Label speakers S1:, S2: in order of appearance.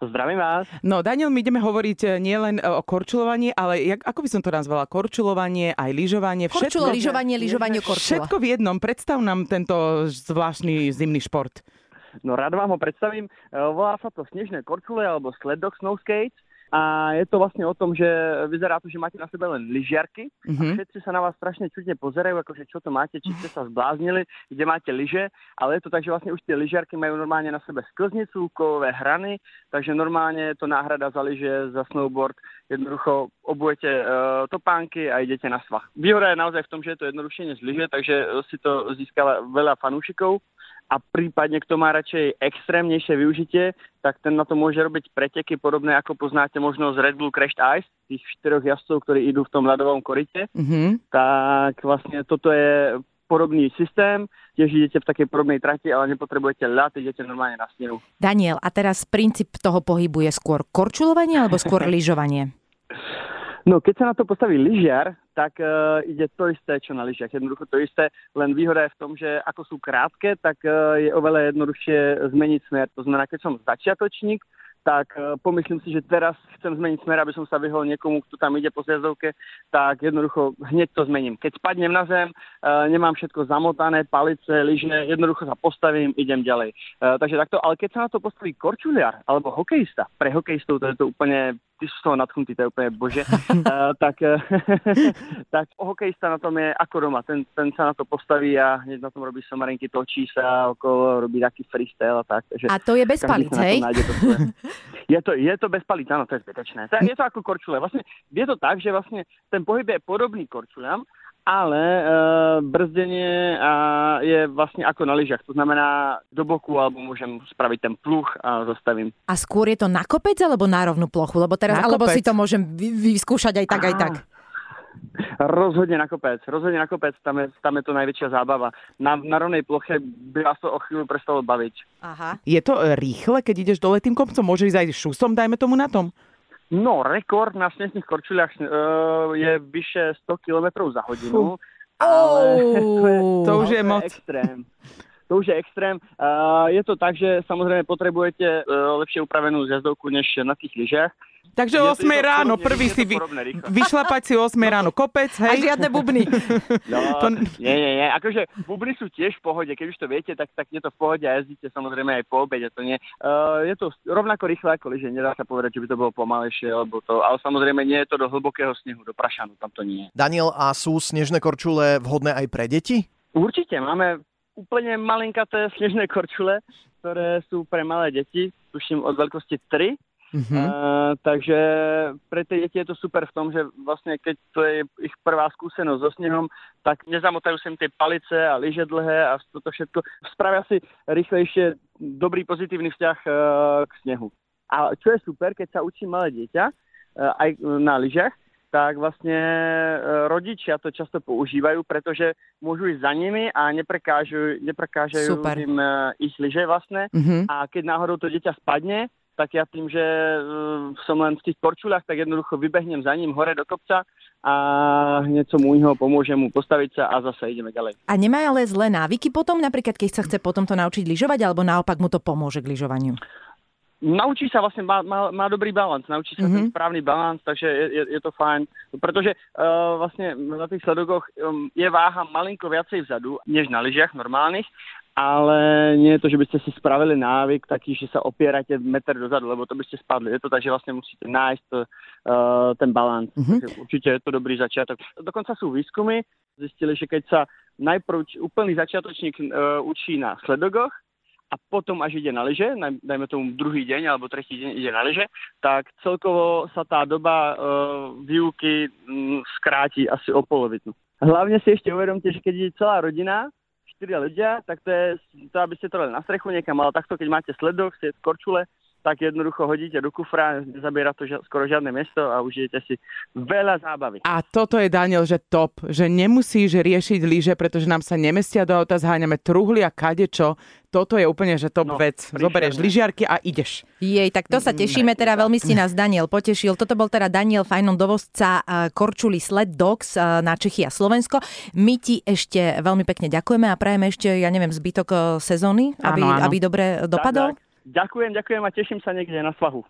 S1: Zdravím vás.
S2: No, Daniel, my ideme hovoriť eh, nielen eh, o korčulovaní, ale jak, ako by som to nazvala? Korčulovanie, aj lyžovanie.
S3: Korčulo, lyžovanie, lyžovanie, korčula.
S2: Všetko v jednom. Predstav nám tento zvláštny zimný šport.
S1: No rád vám ho predstavím. Eh, volá sa to snežné korčule alebo sled dog snow skates. A je to vlastne o tom, že vyzerá to, že máte na sebe len lyžiarky mm-hmm. a mhm. všetci sa na vás strašne čudne pozerajú, akože čo to máte, či ste sa zbláznili, kde máte lyže, ale je to tak, že vlastne už tie lyžiarky majú normálne na sebe sklznicu, kovové hrany, takže normálne je to náhrada za lyže, za snowboard, jednoducho obujete uh, topánky a idete na svah. Výhoda je naozaj v tom, že je to jednoduchšie než lyže, takže si to získala veľa fanúšikov a prípadne kto má radšej extrémnejšie využitie, tak ten na to môže robiť preteky podobné ako poznáte možno z Red Bull Crashed Ice, tých štyroch jazdcov, ktorí idú v tom ľadovom korite. Mm-hmm. Tak vlastne toto je podobný systém, tiež idete v takej podobnej trati, ale nepotrebujete ľad, idete normálne na snehu.
S3: Daniel, a teraz princíp toho pohybu je skôr korčulovanie alebo skôr lyžovanie?
S1: No keď sa na to postaví lyžiar, tak uh, ide to isté, čo na lyžiach. Jednoducho to isté, len výhoda je v tom, že ako sú krátke, tak uh, je oveľa jednoduchšie zmeniť smer. To znamená, keď som začiatočník, tak uh, pomyslím si, že teraz chcem zmeniť smer, aby som sa vyhol niekomu, kto tam ide po zjazdovke, tak jednoducho hneď to zmením. Keď spadnem na zem, nemám všetko zamotané, palice, lyže, jednoducho sa postavím, idem ďalej. Takže takto, ale keď sa na to postaví korčuliar alebo hokejista, pre hokejistov to je to úplne ty sú z toho nadchnutý, to je úplne bože, uh, tak, uh, tak hokejista na tom je ako doma. Ten, ten sa na to postaví a hneď na tom robí somarinky, točí sa okolo, robí taký freestyle a tak.
S3: Takže a to je bez palíc, hej? To
S1: je, to, je to bez palíc, áno, to je zbytečné. Je to ako korčule. Vlastne je to tak, že vlastne ten pohyb je podobný korčuliam, ale e, brzdenie a je vlastne ako na lyžiach. To znamená do boku, alebo môžem spraviť ten pluch a zastavím.
S3: A skôr je to na kopec alebo na rovnú plochu? Lebo teraz, alebo si to môžem vyskúšať aj tak, aj tak.
S1: Rozhodne na kopec, rozhodne na kopec, tam je, tam je to najväčšia zábava. Na, na rovnej ploche by vás to o chvíľu prestalo baviť.
S2: Aha. Je to e, rýchle, keď ideš dole tým kopcom? Môže ísť aj šusom, dajme tomu na tom?
S1: No, rekord na snežných korčuliach uh, je vyše 100 km za hodinu. Fú. Ale
S2: to, je, to už je moc.
S1: Extrém. To už je extrém. Je to tak, že samozrejme potrebujete uh, lepšie upravenú zjazdovku než na tých lyžiach.
S2: Takže o 8 ráno, prvý si vy, vyšlapať si o 8 ráno kopec, hej?
S3: A žiadne bubny.
S1: No, to... nie, nie, nie. Akože bubny sú tiež v pohode, keď už to viete, tak, tak je to v pohode a jazdíte samozrejme aj po obede, to nie. Uh, je to rovnako rýchle ako lyže, nedá sa povedať, že by to bolo pomalejšie, alebo to, ale samozrejme nie je to do hlbokého snehu, do prašanu, tam to nie je.
S4: Daniel, a sú snežné korčule vhodné aj pre deti?
S1: Určite, máme úplne malinkaté snežné korčule, ktoré sú pre malé deti, tuším od veľkosti 3 Uh-huh. Uh, takže pre tie deti je to super v tom, že vlastne keď to je ich prvá skúsenosť so snehom, tak nezamotajú sa im tie palice a lyže dlhé a toto všetko. Spravia si rýchlejšie dobrý pozitívny vzťah uh, k snehu. A čo je super, keď sa učí malé dieťa uh, aj na lyžach, tak vlastne rodičia to často používajú, pretože môžu ísť za nimi a neprekážajú, neprekážajú Super. im ich lyže vlastne. Uh-huh. A keď náhodou to dieťa spadne, tak ja tým, že uh, som len v tých korčulách, tak jednoducho vybehnem za ním hore do kopca a hneď som u neho, pomôžem mu postaviť sa a zase ideme ďalej.
S3: A nemá ale zlé návyky potom, napríklad keď sa chce potom to naučiť lyžovať, alebo naopak mu to pomôže k lyžovaniu?
S1: Naučí sa vlastne, má, má, má dobrý balans, naučí sa mm-hmm. ten správny balans, takže je, je, je to fajn. Pretože uh, vlastne na tých sledokoch um, je váha malinko viacej vzadu, než na lyžiach normálnych ale nie je to, že by ste si spravili návyk taký, že sa opierate meter dozadu, lebo to by ste spadli. Je to tak, že vlastne musíte nájsť uh, ten balans. Mm-hmm. Určite je to dobrý začiatok. Dokonca sú výskumy, zistili, že keď sa najprv úplný začiatočník uh, učí na sledogoch, a potom až ide na lyže, dajme tomu druhý deň alebo tretí deň ide na lyže, tak celkovo sa tá doba uh, výuky um, skráti asi o polovicu. Hlavne si ešte uvedomte, že keď ide celá rodina, štyria ľudia, tak to je to, aby ste to na strechu niekam, ale takto, keď máte sledok, ste korčule, tak jednoducho hodíte do kufra, nezabiera to skoro žiadne miesto a užijete si veľa zábavy.
S2: A toto je, Daniel, že top, že nemusíš riešiť lyže, pretože nám sa nemestia do auta, zháňame truhly a kadečo. Toto je úplne, že top no, vec. Zoberieš lyžiarky a ideš.
S3: Jej, tak to sa tešíme, teda veľmi si nás Daniel potešil. Toto bol teda Daniel Fajnon dovozca Korčuli Sled Dogs na Čechy a Slovensko. My ti ešte veľmi pekne ďakujeme a prajeme ešte, ja neviem, zbytok sezóny, aby, áno, áno. aby dobre dopadol. Tak, tak.
S1: Ďakujem, ďakujem a teším sa niekde na svahu.